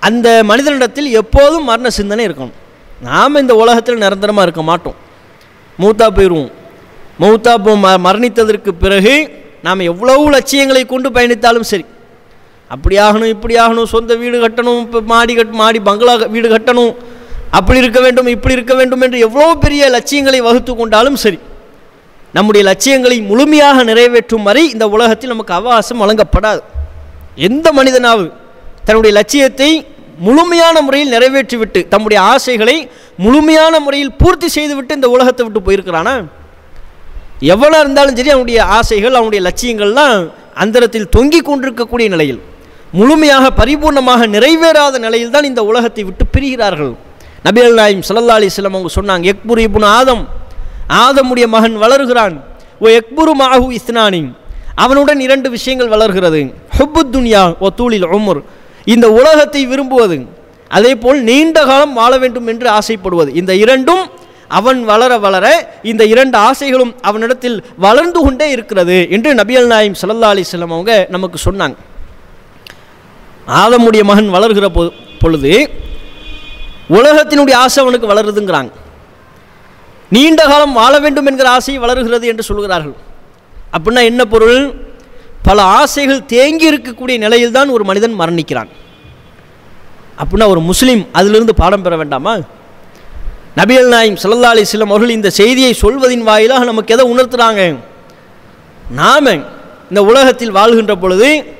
அந்த மனிதனிடத்தில் எப்போதும் மரண சிந்தனை இருக்கணும். நாம் இந்த உலகத்தில் நிரந்தரமாக இருக்க மாட்டோம். மூத்தா போயிடுவோம் மௌத்தா போ ம- மரணித்ததற்கு பிறகு நாம் எவ்வளவு லட்சியங்களை கொண்டு பயணித்தாலும் சரி. அப்படி ஆகணும் இப்படி ஆகணும் சொந்த வீடு கட்டணும் இப்போ மாடி கட் மாடி பங்களா வீடு கட்டணும். அப்படி இருக்க வேண்டும் இப்படி இருக்க வேண்டும் என்று எவ்வளோ பெரிய லட்சியங்களை வகுத்து கொண்டாலும் சரி. நம்முடைய லட்சியங்களை முழுமையாக நிறைவேற்றும் வரை இந்த உலகத்தில் நமக்கு அவகாசம் வழங்கப்படாது. எந்த மனிதனாவது தன்னுடைய லட்சியத்தை முழுமையான முறையில் நிறைவேற்றிவிட்டு தம்முடைய ஆசைகளை முழுமையான முறையில் பூர்த்தி செய்துவிட்டு இந்த உலகத்தை விட்டு போயிருக்கிறானா? எவ்வளோ இருந்தாலும் சரி அவனுடைய ஆசைகள் அவனுடைய லட்சியங்கள்லாம் அந்தரத்தில் தொங்கிக் கொண்டிருக்கக்கூடிய நிலையில் முழுமையாக பரிபூர்ணமாக நிறைவேறாத நிலையில் தான் இந்த உலகத்தை விட்டு பிரிகிறார்கள். நபிகள் நாயும் ஸல்லல்லாஹு அலைஹி அவங்க சொன்னாங்க எக்புர் ஆதம் ஆதமுடைய மகன் வளர்கிறான். ஓ எக்புரு மாஹு இஸ்னானி. அவனுடன் இரண்டு விஷயங்கள் வளர்கிறது. ஹுப்பு துன்யா ஓ தூளில் உமர். இந்த உலகத்தை விரும்புவது அதே போல் நீண்ட காலம் வாழ வேண்டும் என்று ஆசைப்படுவது. இந்த இரண்டும் அவன் வளர வளர இந்த இரண்டு ஆசைகளும் அவனிடத்தில் வளர்ந்து கொண்டே இருக்கிறது என்று நபியல் நாயம் சல்லா அலைஹி அவங்க நமக்கு சொன்னாங்க. ஆதமுடைய மகன் வளர்கிற பொ பொழுது உலகத்தினுடைய ஆசை அவனுக்கு வளருதுங்கிறாங்க. நீண்ட காலம் வாழ வேண்டும் என்கிற ஆசை வளருகிறது என்று சொல்கிறார்கள். அப்படின்னா என்ன பொருள்? பல ஆசைகள் தேங்கி இருக்கக்கூடிய நிலையில்தான் ஒரு மனிதன் மரணிக்கிறான். அப்படின்னா ஒரு முஸ்லீம் அதிலிருந்து பாடம் பெற வேண்டாமா? நபியல் நாயம் சல்லா அலிஸ்லம் அவர்கள் இந்த செய்தியை சொல்வதின் வாயிலாக நமக்கு எதை உணர்த்துறாங்க? நாம இந்த உலகத்தில் வாழ்கின்ற பொழுது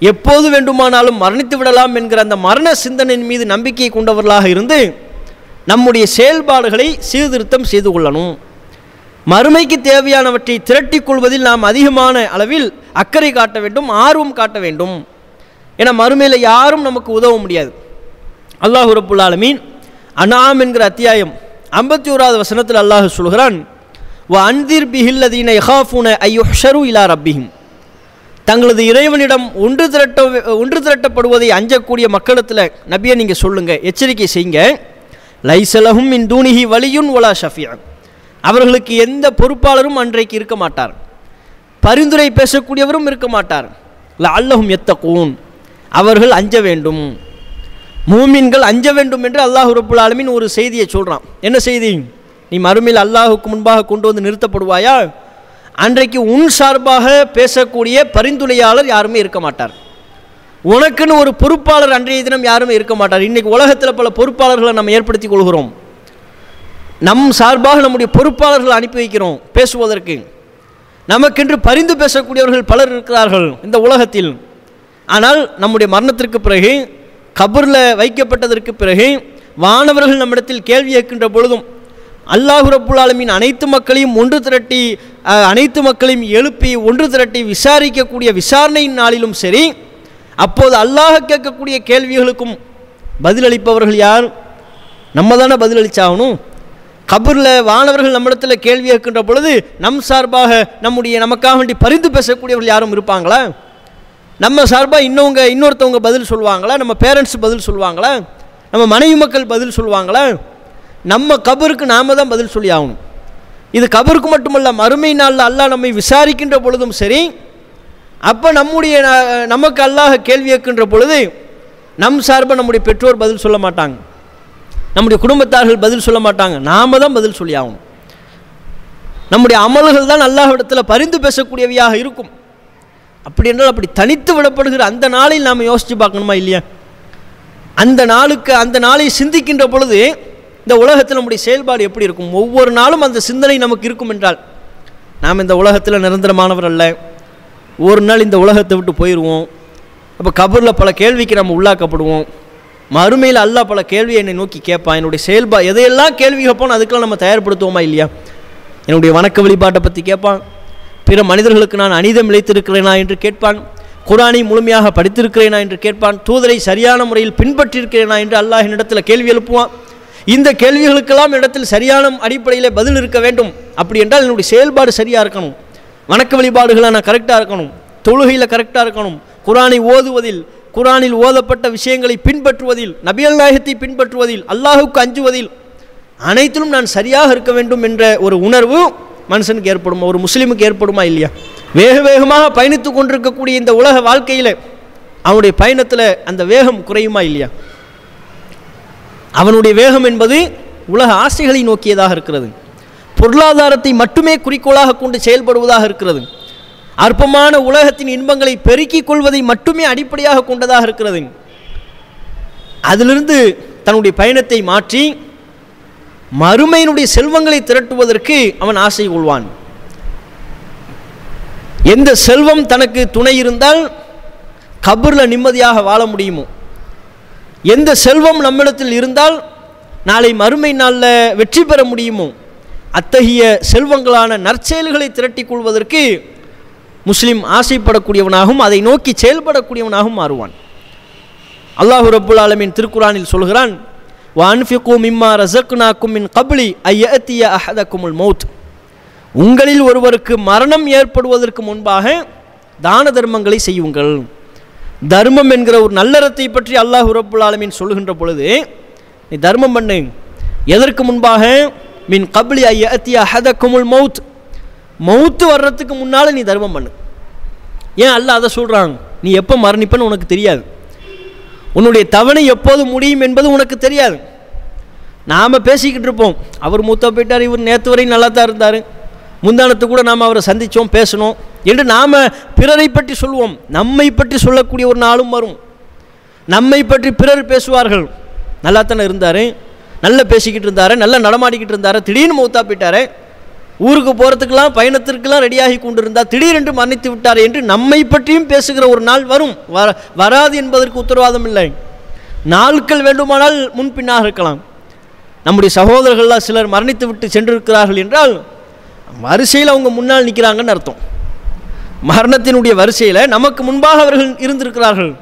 எப்போது வேண்டுமானாலும் மரணித்து விடலாம் என்கிற அந்த மரண சிந்தனையின் மீது நம்பிக்கை கொண்டவர்களாக இருந்து நம்முடைய செயல்பாடுகளை சீர்திருத்தம் செய்து கொள்ளணும். மறுமைக்கு தேவையானவற்றை திரட்டிக் கொள்வதில் நாம் அதிகமான அளவில் அக்கறை காட்ட வேண்டும் ஆர்வம் காட்ட வேண்டும். ஏன்னா மறுமையில் யாரும் நமக்கு உதவ முடியாது. அல்லாஹ் ரப்புல் அனாம் என்கிற அத்தியாயம் ஐம்பத்தி ஓராவது வசனத்தில் அல்லாஹ் சொல்கிறான் வ அன்திர் பிஹில்லதீன யஹாஃபூன ஷரு இலா ரப்பிஹிம். தங்களது இறைவனிடம் ஒன்று திரட்ட ஒன்று திரட்டப்படுவதை அஞ்சக்கூடிய மக்களிடத்தில் நபியை நீங்கள் சொல்லுங்கள் எச்சரிக்கை செய்யுங்க. லைசலகும் இன் தூணிஹி வலியுன் ஒலா ஷஃபியா அவர்களுக்கு எந்த பொறுப்பாளரும் அன்றைக்கு இருக்க மாட்டார். பரிந்துரை பேசக்கூடியவரும் இருக்க மாட்டார். ல அல்லஹும் எத்த கூன் அவர்கள் அஞ்ச வேண்டும். மூமின்கள் அஞ்ச வேண்டும் என்று அல்லாஹ் ரப்புல் ஆலமின் ஒரு செய்தியை சொல்கிறான் என்ன செய்தி? நீ மறுமையில் அல்லாஹுக்கு முன்பாக கொண்டு வந்து நிறுத்தப்படுவாயா? அன்றைக்கு உன் சார்பாக பேசக்கூடிய பரிந்துரையாளர் யாருமே இருக்க மாட்டார். உனக்குன்னு ஒரு பொறுப்பாளர் அன்றைய தினம் யாரும் இருக்க மாட்டார். இன்றைக்கி உலகத்தில் பல பொறுப்பாளர்களை நம்ம ஏற்படுத்தி கொள்கிறோம். நம் சார்பாக நம்முடைய பொறுப்பாளர்களை அனுப்பி வைக்கிறோம் பேசுவதற்கு. நமக்கென்று பரிந்து பேசக்கூடியவர்கள் பலர் இருக்கிறார்கள் இந்த உலகத்தில். ஆனால் நம்முடைய மரணத்திற்கு பிறகு கபரில் வைக்கப்பட்டதற்கு பிறகு வானவர்கள் நம்மிடத்தில் கேள்வி கேட்கின்ற பொழுதும் அல்லாஹு ரபுல்லாலமின் அனைத்து மக்களையும் ஒன்று திரட்டி அனைத்து மக்களையும் எழுப்பி ஒன்று திரட்டி விசாரிக்கக்கூடிய விசாரணையின் நாளிலும் சரி அப்போது அல்லாஹ் கேட்கக்கூடிய கேள்விகளுக்கும் பதிலளிப்பவர்கள் யார்? நம்ம தானே பதிலளிச்சாகணும். கபரில் வானவர்கள் நம்மிடத்தில் கேள்வி கேட்கின்ற பொழுது நம் சார்பாக நம்முடைய நமக்காக வேண்டி பரிந்து பேசக்கூடியவர்கள் யாரும் இருப்பாங்களா? நம்ம சார்பாக இன்னவங்க இன்னொருத்தவங்க பதில் சொல்லுவாங்களா நம்ம பேரண்ட்ஸ் பதில் சொல்லுவாங்களா நம்ம மனைவி மக்கள் பதில் சொல்லுவாங்களா நம்ம கபருக்கு நாம தான் பதில் சொல்லி ஆகணும் இது கபருக்கு மட்டுமல்ல மறுமை நாளில் அல்லாஹ் நம்மை விசாரிக்கின்ற பொழுதும் சரி அப்போ நம்முடைய நமக்கு அல்லாஹ் கேள்வி கேட்கின்ற பொழுது நம் சார்பாக நம்முடைய பெற்றோர் பதில் சொல்ல மாட்டாங்க. நம்முடைய குடும்பத்தார்கள் பதில் சொல்ல மாட்டாங்க. நாம தான் பதில் சொல்லி ஆகணும். நம்முடைய அமல்கள் தான் அல்லாஹ்விடத்தில் பரிந்து பேசக்கூடியவையாக இருக்கும். அப்படி என்றால் அப்படி தனித்து விடப்படுகிற அந்த நாளில் நாம் யோசித்து பார்க்கணுமா இல்லையா? அந்த நாளுக்கு அந்த நாளை சிந்திக்கின்ற பொழுது இந்த உலகத்தில் நம்முடைய செயல்பாடு எப்படி இருக்கும்? ஒவ்வொரு நாளும் அந்த சிந்தனை நமக்கு இருக்கும் என்றால் நாம் இந்த உலகத்தில் நிரந்தரமானவர் அல்ல. ஒரு நாள் இந்த உலகத்தை விட்டு போயிடுவோம் அப்போ கபரில் பல கேள்விக்கு நம்ம உள்ளாக்கப்படுவோம். மறுமையில் அல்லாஹ் பல கேள்வியை என்னை நோக்கி கேட்பான். என்னுடைய செயல்பா எதையெல்லாம் கேள்வி கேட்போம் அதுக்கெல்லாம் நம்ம தயார்படுத்துவோமா இல்லையா? என்னுடைய வணக்க வழிபாட்டை பற்றி கேட்பான். பிற மனிதர்களுக்கு நான் அனிதம் இழைத்திருக்கிறேனா என்று கேட்பான். குரானை முழுமையாக படித்திருக்கிறேனா என்று கேட்பான். தூதரை சரியான முறையில் பின்பற்றியிருக்கிறேனா என்று அல்லாஹ் என்னிடத்தில் கேள்வி எழுப்புவான். இந்த கேள்விகளுக்கெல்லாம் இடத்தில் சரியான அடிப்படையில் பதில் இருக்க வேண்டும். அப்படி என்றால் என்னுடைய செயல்பாடு சரியாக இருக்கணும். வணக்க வழிபாடுகளை நான் கரெக்டாக இருக்கணும். தொழுகையில் கரெக்டாக இருக்கணும். குரானை ஓதுவதில் குரானில் ஓதப்பட்ட விஷயங்களை பின்பற்றுவதில் நபியல் நாயகத்தை பின்பற்றுவதில் அல்லாஹுக்கு அஞ்சுவதில் அனைத்திலும் நான் சரியாக இருக்க வேண்டும் என்ற ஒரு உணர்வு மனுஷனுக்கு ஏற்படுமா? ஒரு முஸ்லீமுக்கு ஏற்படுமா இல்லையா? வேக வேகமாக பயணித்து கொண்டிருக்கக்கூடிய இந்த உலக வாழ்க்கையில் அவனுடைய பயணத்தில் அந்த வேகம் குறையுமா இல்லையா? அவனுடைய வேகம் என்பது உலக ஆசைகளை நோக்கியதாக இருக்கிறது. பொருளாதாரத்தை மட்டுமே குறிக்கோளாக கொண்டு செயல்படுவதாக இருக்கிறது. அற்பமான உலகத்தின் இன்பங்களை பெருக்கிக் கொள்வதை மட்டுமே அடிப்படையாக கொண்டதாக இருக்கிறது. அதிலிருந்து தன்னுடைய பயணத்தை மாற்றி மறுமையினுடைய செல்வங்களை திரட்டுவதற்கு அவன் ஆசை கொள்வான். எந்த செல்வம் தனக்கு துணை இருந்தால் கபரில் நிம்மதியாக வாழ முடியுமோ? எந்த செல்வம் நம்மிடத்தில் இருந்தால் நாளை மறுமை நாளில் வெற்றி பெற முடியுமோ? அத்தகைய செல்வங்களான நற்செயல்களை திரட்டிக் கொள்வதற்கு முஸ்லீம் ஆசைப்படக்கூடியவனாகவும் அதை நோக்கி செயல்படக்கூடியவனாகவும் மாறுவான். அல்லாஹு ரபுல் ஆலமீன் திருக்குரானில் சொல்கிறான் வான்ஃபிகோ மிம்மா ரசக்னாக்கும் மின் கபிலி ஐயத்திய அஹதக்குமுல் மௌத். உங்களில் ஒருவருக்கு மரணம் ஏற்படுவதற்கு முன்பாக தான தர்மங்களை செய்யுங்கள். தர்மம் என்கிற ஒரு நல்லறத்தை பற்றி அல்லாஹ் ரப்புல் ஆலமின் சொல்லுகின்ற பொழுது நீ தர்மம் பண்ணு. எதற்கு முன்பாக மின் கப்லி ஹத குமுல் மௌத். மௌத்து வர்றதுக்கு முன்னால் நீ தர்மம் பண்ணு. ஏன் அல்ல அதை சொல்கிறாங்க நீ எப்போ மரணிப்பன்னு உனக்கு தெரியாது. உன்னுடைய தவணை எப்போது முடியும் என்பது உனக்கு தெரியாது. நாம் பேசிக்கிட்டு இருப்போம். அவர் மூத்த போயிட்டார் இவர் நேற்று வரையும் நல்லா தான் இருந்தார். முந்தானத்து கூட நாம் அவரை சந்தித்தோம் பேசணும் என்று நாம் பிறரை பற்றி சொல்லுவோம் நம்மை பற்றி சொல்லக்கூடிய ஒரு நாளும் வரும். நம்மை பற்றி பிறர் பேசுவார்கள். நல்லா தானே இருந்தார்? நல்ல பேசிக்கிட்டு இருந்தார் நல்லா நடமாடிக்கிட்டு இருந்தார் திடீர்னு மூத்தா போயிட்டார். ஊருக்கு போகிறதுக்கெல்லாம் பயணத்திற்கெல்லாம் ரெடியாகி கொண்டிருந்தார் திடீரென்று மன்னித்து விட்டார் என்று நம்மை பற்றியும் பேசுகிற ஒரு நாள் வரும். வர வராது என்பதற்கு உத்தரவாதம் இல்லை. நாட்கள் வேண்டுமானால் முன்பின்னாக இருக்கலாம். நம்முடைய சகோதரர்கள்லாம் சிலர் மரணித்து விட்டு சென்றிருக்கிறார்கள் என்றால் வரிசையில் அவங்க முன்னால் நிற்கிறாங்கன்னு அர்த்தம். மரணத்தினுடைய வரிசையில் நமக்கு முன்பாக அவர்கள் இருந்திருக்கிறார்கள்.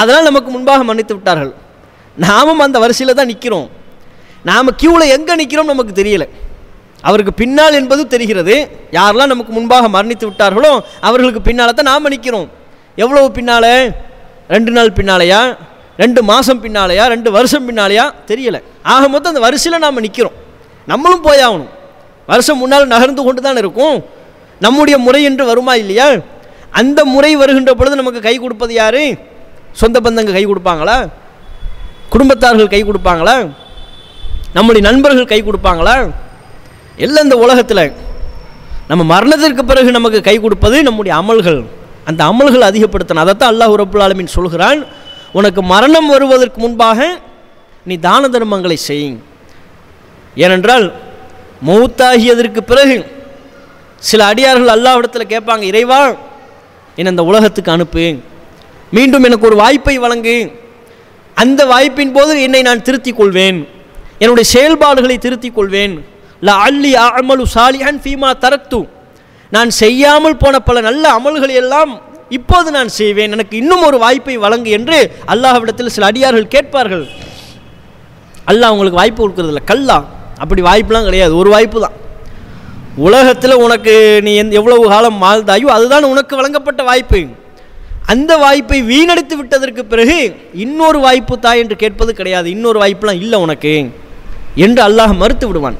அதனால் நமக்கு முன்பாக மன்னித்து விட்டார்கள். நாமும் அந்த வரிசையில் தான் நிற்கிறோம் நாம் கியூவில் எங்கே நிற்கிறோம் நமக்கு தெரியல. அவருக்கு பின்னால் என்பது தெரிகிறது. யாரெல்லாம் நமக்கு முன்பாக மரணித்து விட்டார்களோ அவர்களுக்கு பின்னால் தான் நாம் நிற்கிறோம் எவ்வளவு பின்னால்? ரெண்டு நாள் பின்னாலையா? ரெண்டு மாதம் பின்னாலையா? ரெண்டு வருஷம் பின்னாலையா? தெரியலை. ஆக மொத்தம் அந்த வரிசையில் நாம் நிற்கிறோம் நம்மளும் போயாகணும் வருஷம் முன்னால் நகர்ந்து கொண்டு தான் இருக்கும். நம்முடைய முறை என்று வருமா இல்லையா? அந்த முறை வருகின்ற பொழுது நமக்கு கை கொடுப்பது யார்? சொந்த பந்தங்க கை கொடுப்பாங்களா? குடும்பத்தார்கள் கை கொடுப்பாங்களா? நம்முடைய நண்பர்கள் கை கொடுப்பாங்களா? எல்லாம் இந்த உலகத்தில். நம்ம மரணத்திற்கு பிறகு நமக்கு கை கொடுப்பது நம்முடைய அமல்கள். அந்த அமல்கள் அதிகப்படுத்தணும். அதைத்தான் அல்லாஹ் ரப்புல் ஆலமின் சொல்கிறான். உனக்கு மரணம் வருவதற்கு முன்பாக நீ தான தர்மங்களை செய். ஏனென்றால் மௌத்தாகியதற்கு பிறகு சில அடியார்கள் அல்லாவிடத்தில் கேட்பாங்க இறைவா என்னை இந்த உலகத்துக்கு அனுப்பு. மீண்டும் எனக்கு ஒரு வாய்ப்பை வழங்கு. அந்த வாய்ப்பின் போது என்னை நான் திருத்திக் கொள்வேன். என்னுடைய செயல்பாடுகளை திருத்திக் கொள்வேன். ல அல்லி அமலு சாலிஹன் ஃபீமா தரத்து நான் செய்யாமல் போன பல நல்ல அமல்களை எல்லாம் இப்போது நான் செய்வேன். எனக்கு இன்னும் ஒரு வாய்ப்பை வழங்கு என்று அல்லாஹ்விடத்தில் சில அடியார்கள் கேட்பார்கள். அல்லாஹ் உங்களுக்கு வாய்ப்பு கொடுக்கறதில்ல. கல்லா. அப்படி வாய்ப்புலாம் கிடையாது. ஒரு வாய்ப்பு தான். உலகத்தில் உனக்கு நீ எந்த எவ்வளவு காலம் வாழ்ந்தாயோ அதுதான் உனக்கு வழங்கப்பட்ட வாய்ப்பு. அந்த வாய்ப்பை வீணடித்து விட்டதற்கு பிறகு இன்னொரு வாய்ப்பு தா என்று கேட்பது கிடையாது. இன்னொரு வாய்ப்புலாம் இல்லை உனக்கு. என்று அல்லாஹ் மறுத்து விடுவான்.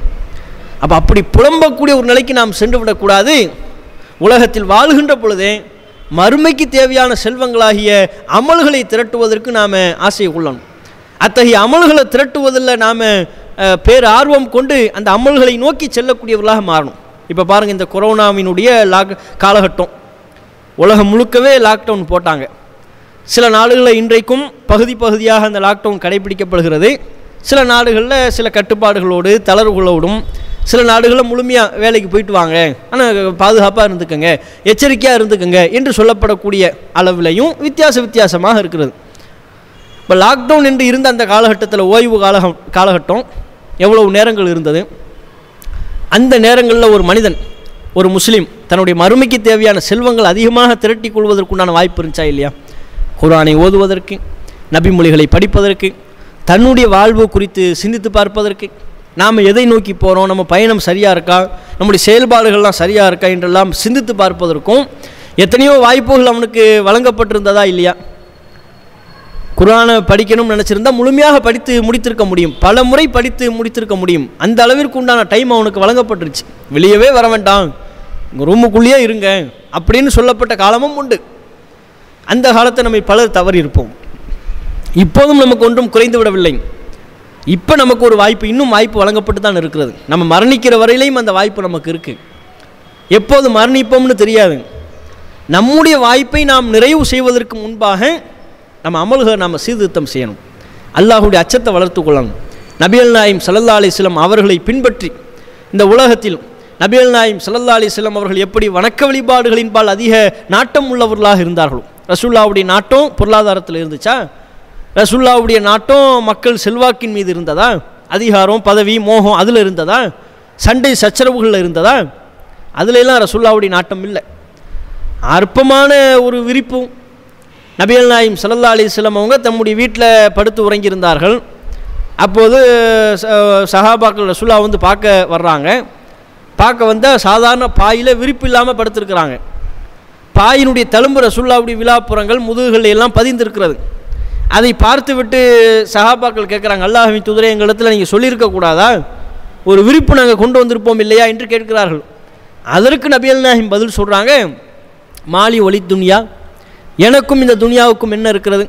அப்போ அப்படி புலம்பக்கூடிய ஒரு நிலைக்கு நாம் சென்று விடக்கூடாது. உலகத்தில் வாழ்கின்ற பொழுதே மறுமைக்கு தேவையான செல்வங்களாகிய அமல்களை திரட்டுவதற்கு நாம் ஆசையை கொள்ளணும். அத்தகைய அமல்களை திரட்டுவதில் நாம் பேர் ஆர்வம் கொண்டு அந்த அமல்களை நோக்கி செல்லக்கூடியவர்களாக மாறணும். இப்போ பாருங்கள் இந்த கொரோனாவினுடைய லாக் காலகட்டம். உலகம் முழுக்கவே லாக்டவுன் போட்டாங்க. சில நாடுகளில் இன்றைக்கும் பகுதி பகுதியாக அந்த லாக்டவுன் கடைபிடிக்கப்படுகிறது. சில நாடுகளில் சில கட்டுப்பாடுகளோடு தளர்வுகளோடும் சில நாடுகளில் முழுமையாக வேலைக்கு போயிட்டு வாங்க. ஆனால் பாதுகாப்பாக இருந்துக்கோங்க எச்சரிக்கையாக இருந்துக்கோங்க என்று சொல்லப்படக்கூடிய அளவிலையும் வித்தியாச வித்தியாசமாக இருக்கிறது. இப்போ லாக்டவுன் என்று இருந்த அந்த காலகட்டத்தில் ஓய்வு காலகம் காலகட்டம் எவ்வளவு நேரங்கள் இருந்தது? அந்த நேரங்களில் ஒரு மனிதன் ஒரு முஸ்லீம் தன்னுடைய மறுமைக்கு தேவையான செல்வங்கள் அதிகமாக திரட்டி கொள்வதற்குண்டான வாய்ப்பு இருந்துச்சா இல்லையா? குரானை ஓதுவதற்கு நபிமொழிகளை படிப்பதற்கு தன்னுடைய வாழ்வு குறித்து சிந்தித்து பார்ப்பதற்கு நாம் எதை நோக்கி போகிறோம் நம்ம பயணம் சரியாக இருக்கா? நம்முடைய செயல்பாடுகள்லாம் சரியாக இருக்கா? என்றெல்லாம் சிந்தித்து பார்ப்பதற்கும் எத்தனையோ வாய்ப்புகள் அவனுக்கு வழங்கப்பட்டிருந்ததா இல்லையா? குரானை படிக்கணும்னு நினச்சிருந்தா முழுமையாக படித்து முடித்திருக்க முடியும். பல முறை படித்து முடித்திருக்க முடியும். அந்த அளவிற்கு உண்டான டைம் அவனுக்கு வழங்கப்பட்டுருச்சு. வெளியவே வர வேண்டாம். உங்கள் ரூமுக்குள்ளேயே இருங்க. அப்படின்னு சொல்லப்பட்ட காலமும் உண்டு. அந்த காலத்தை நம்ம பலர் தவறி இருப்போம் இப்போதும் நமக்கு ஒன்றும் குறைந்து விடவில்லை. இப்போ நமக்கு ஒரு வாய்ப்பு இன்னும் வாய்ப்பு வழங்கப்பட்டு தான் இருக்கிறது. நம்ம மரணிக்கிற வரையிலையும் அந்த வாய்ப்பு நமக்கு இருக்குது எப்போது மரணிப்போம்னு தெரியாது. நம்முடைய வாய்ப்பை நாம் நிறைவு செய்வதற்கு முன்பாக நம்ம அமல்களை நாம் சீர்திருத்தம் செய்யணும். அல்லாஹுடைய அச்சத்தை வளர்த்து கொள்ளணும். நபியல் நாயம் சல்லல்லா அலிஸ்லம் அவர்களை பின்பற்றி இந்த உலகத்தில் நபியல் நாயம் சல்லல்லா அலிஸ்லம் அவர்கள் எப்படி வணக்க வழிபாடுகளின்பால் அதிக நாட்டம் உள்ளவர்களாக இருந்தார்களோ? ரசூல்லாவுடைய நாட்டம் பொருளாதாரத்தில் இருந்துச்சா? ரசுல்லாவுடைய நாட்டம் மக்கள் செல்வாக்கின் மீது இருந்ததா? அதிகாரம் பதவி மோகம் அதில் இருந்ததா? சண்டை சச்சரவுகளில் இருந்ததா? அதிலெல்லாம் ரசுல்லாவுடைய நாட்டம் இல்லை. அற்பமான ஒரு விரிப்பும் நபியல் நாயிம் சல்லல்லா அலிஸ்லம் அவங்க தம்முடைய வீட்டில் படுத்து உறங்கியிருந்தார்கள். அப்போது ச- சஹாபாக்கள் ரசுல்லா வந்து பார்க்க வர்றாங்க. பார்க்க வந்தால் சாதாரண பாயில் விரிப்பு இல்லாமல் படுத்திருக்கிறாங்க. பாயினுடைய தழும்பு ரசுல்லாவுடைய விழாப்புறங்கள் முதுகுகள் எல்லாம் பதிந்திருக்கிறது. அதை பார்த்துவிட்டு சகாபாக்கள் கேட்குறாங்க அல்லாஹின் துதிரை இடத்துல நீங்கள் சொல்லியிருக்கக்கூடாதா ஒரு விருப்பு நாங்கள் கொண்டு வந்திருப்போம் இல்லையா? என்று கேட்கிறார்கள். அதற்கு நபியல் நாயம் பதில் சொல்கிறாங்க மாலி ஒளி துனியா எனக்கும் இந்த துனியாவுக்கும் என்ன இருக்கிறது?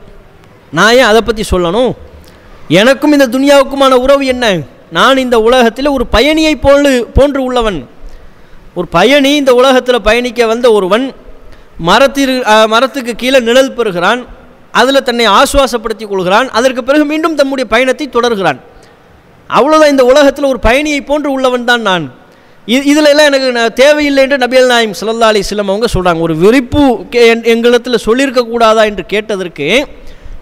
நான் ஏன் அதை பற்றி சொல்லணும்? எனக்கும் இந்த துனியாவுக்குமான உறவு என்ன? நான் இந்த உலகத்தில் ஒரு பயணியை போன்று போன்று உள்ளவன். ஒரு பயணி இந்த உலகத்தில் பயணிக்க வந்த ஒருவன் மரத்திற்கு மரத்துக்கு கீழே நிழல் பெறுகிறான். அதில் தன்னை ஆசுவாசப்படுத்திக் கொள்கிறான். அதற்கு பிறகு மீண்டும் தம்முடைய பயணத்தை தொடர்கிறான். அவ்வளோதான் இந்த உலகத்தில் ஒரு பயணியை போன்று உள்ளவன் தான் நான். இது இதிலெல்லாம் எனக்கு தேவையில்லை என்று நபியல் நாயம் ஸல்லல்லாஹு அலி வஸல்லம் அவங்க சொல்கிறாங்க ஒரு விரிப்பு கே- என்- எங்களிடத்தில் சொல்லியிருக்கக்கூடாதா என்று கேட்டதற்கு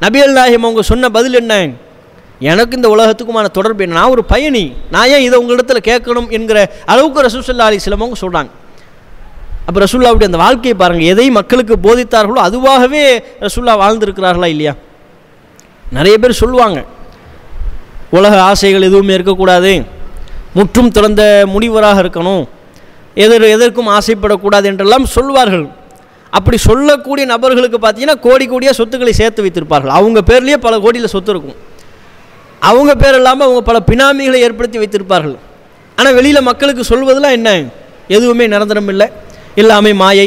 நபியல் நாயம் அவங்க சொன்ன பதில் என்ன? எனக்கு இந்த உலகத்துக்குமான தொடர்பு என்ன? நான் ஒரு பயணி. நான் ஏன் இதை உங்களிடத்தில் கேட்கணும் என்கிற அளவுக்கு ரசூசல்லா அலி அவங்க சொல்கிறாங்க அப்போ ரசுல்லாவுடைய அந்த வாழ்க்கையை பாருங்கள் எதை மக்களுக்கு போதித்தார்களோ அதுவாகவே ரசுல்லா வாழ்ந்திருக்கிறார்களா இல்லையா? நிறைய பேர் சொல்லுவாங்க உலக ஆசைகள் எதுவுமே இருக்கக்கூடாது முற்றும் திறந்த முனிவராக இருக்கணும் எதிர் எதற்கும் ஆசைப்படக்கூடாது என்றெல்லாம் சொல்வார்கள் அப்படி சொல்லக்கூடிய நபர்களுக்கு பார்த்தீங்கன்னா கோடி கோடியாக சொத்துக்களை சேர்த்து வைத்திருப்பார்கள். அவங்க பேர்லேயே பல கோடியில் சொத்து இருக்கும். அவங்க பேர் இல்லாமல் அவங்க பல பினாமிகளை ஏற்படுத்தி வைத்திருப்பார்கள். ஆனால் வெளியில் மக்களுக்கு சொல்வதெல்லாம் என்ன? எதுவுமே நிரந்தரம் இல்லை. எல்லாமே மாயை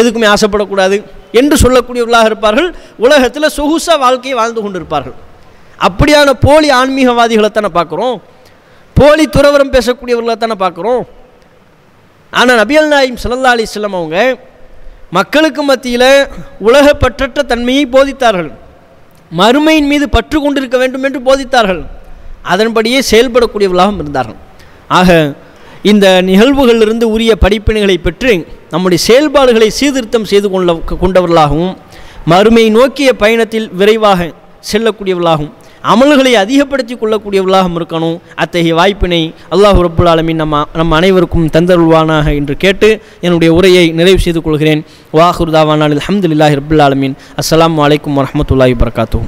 எதுக்குமே ஆசைப்படக்கூடாது என்று சொல்லக்கூடியவர்களாக இருப்பார்கள். உலகத்தில் சொகுசாக வாழ்க்கையை வாழ்ந்து கொண்டிருப்பார்கள். அப்படியான போலி ஆன்மீகவாதிகளை தானே பார்க்குறோம். போலி துறவரம் பேசக்கூடியவர்களை தானே பார்க்குறோம். ஆனால் நபியல் நாயிம் ஸல்லல்லாஹு அலைஹி அவங்க மக்களுக்கு மத்தியில் உலகப்பற்றற்ற தன்மையை போதித்தார்கள். மறுமையின் மீது பற்று கொண்டிருக்க வேண்டும் என்று போதித்தார்கள். அதன்படியே செயல்படக்கூடியவர்களாகவும் இருந்தார்கள். ஆக இந்த நிகழ்வுகளிலிருந்து உரிய படிப்பினைகளை பெற்று நம்முடைய செயல்பாடுகளை சீர்திருத்தம் செய்து கொள்ள கொண்டவர்களாகவும் மறுமையை நோக்கிய பயணத்தில் விரைவாக செல்லக்கூடியவர்களாகும் அமல்களை அதிகப்படுத்தி கொள்ளக்கூடியவர்களாகவும் இருக்கணும். அத்தகைய வாய்ப்பினை அல்லாஹு ரபுல் ஆலமின் நம்ம நம் அனைவருக்கும் தந்தருள்வானாக என்று கேட்டு என்னுடைய உரையை நிறைவு செய்து கொள்கிறேன். வாஹுர்தாவானால் அஹமதுல்லாஹி ரபுல் ஆலமின். அஸ்லாம் வலைக்கம் வரமத்துல்லாஹி வரகாத்தூ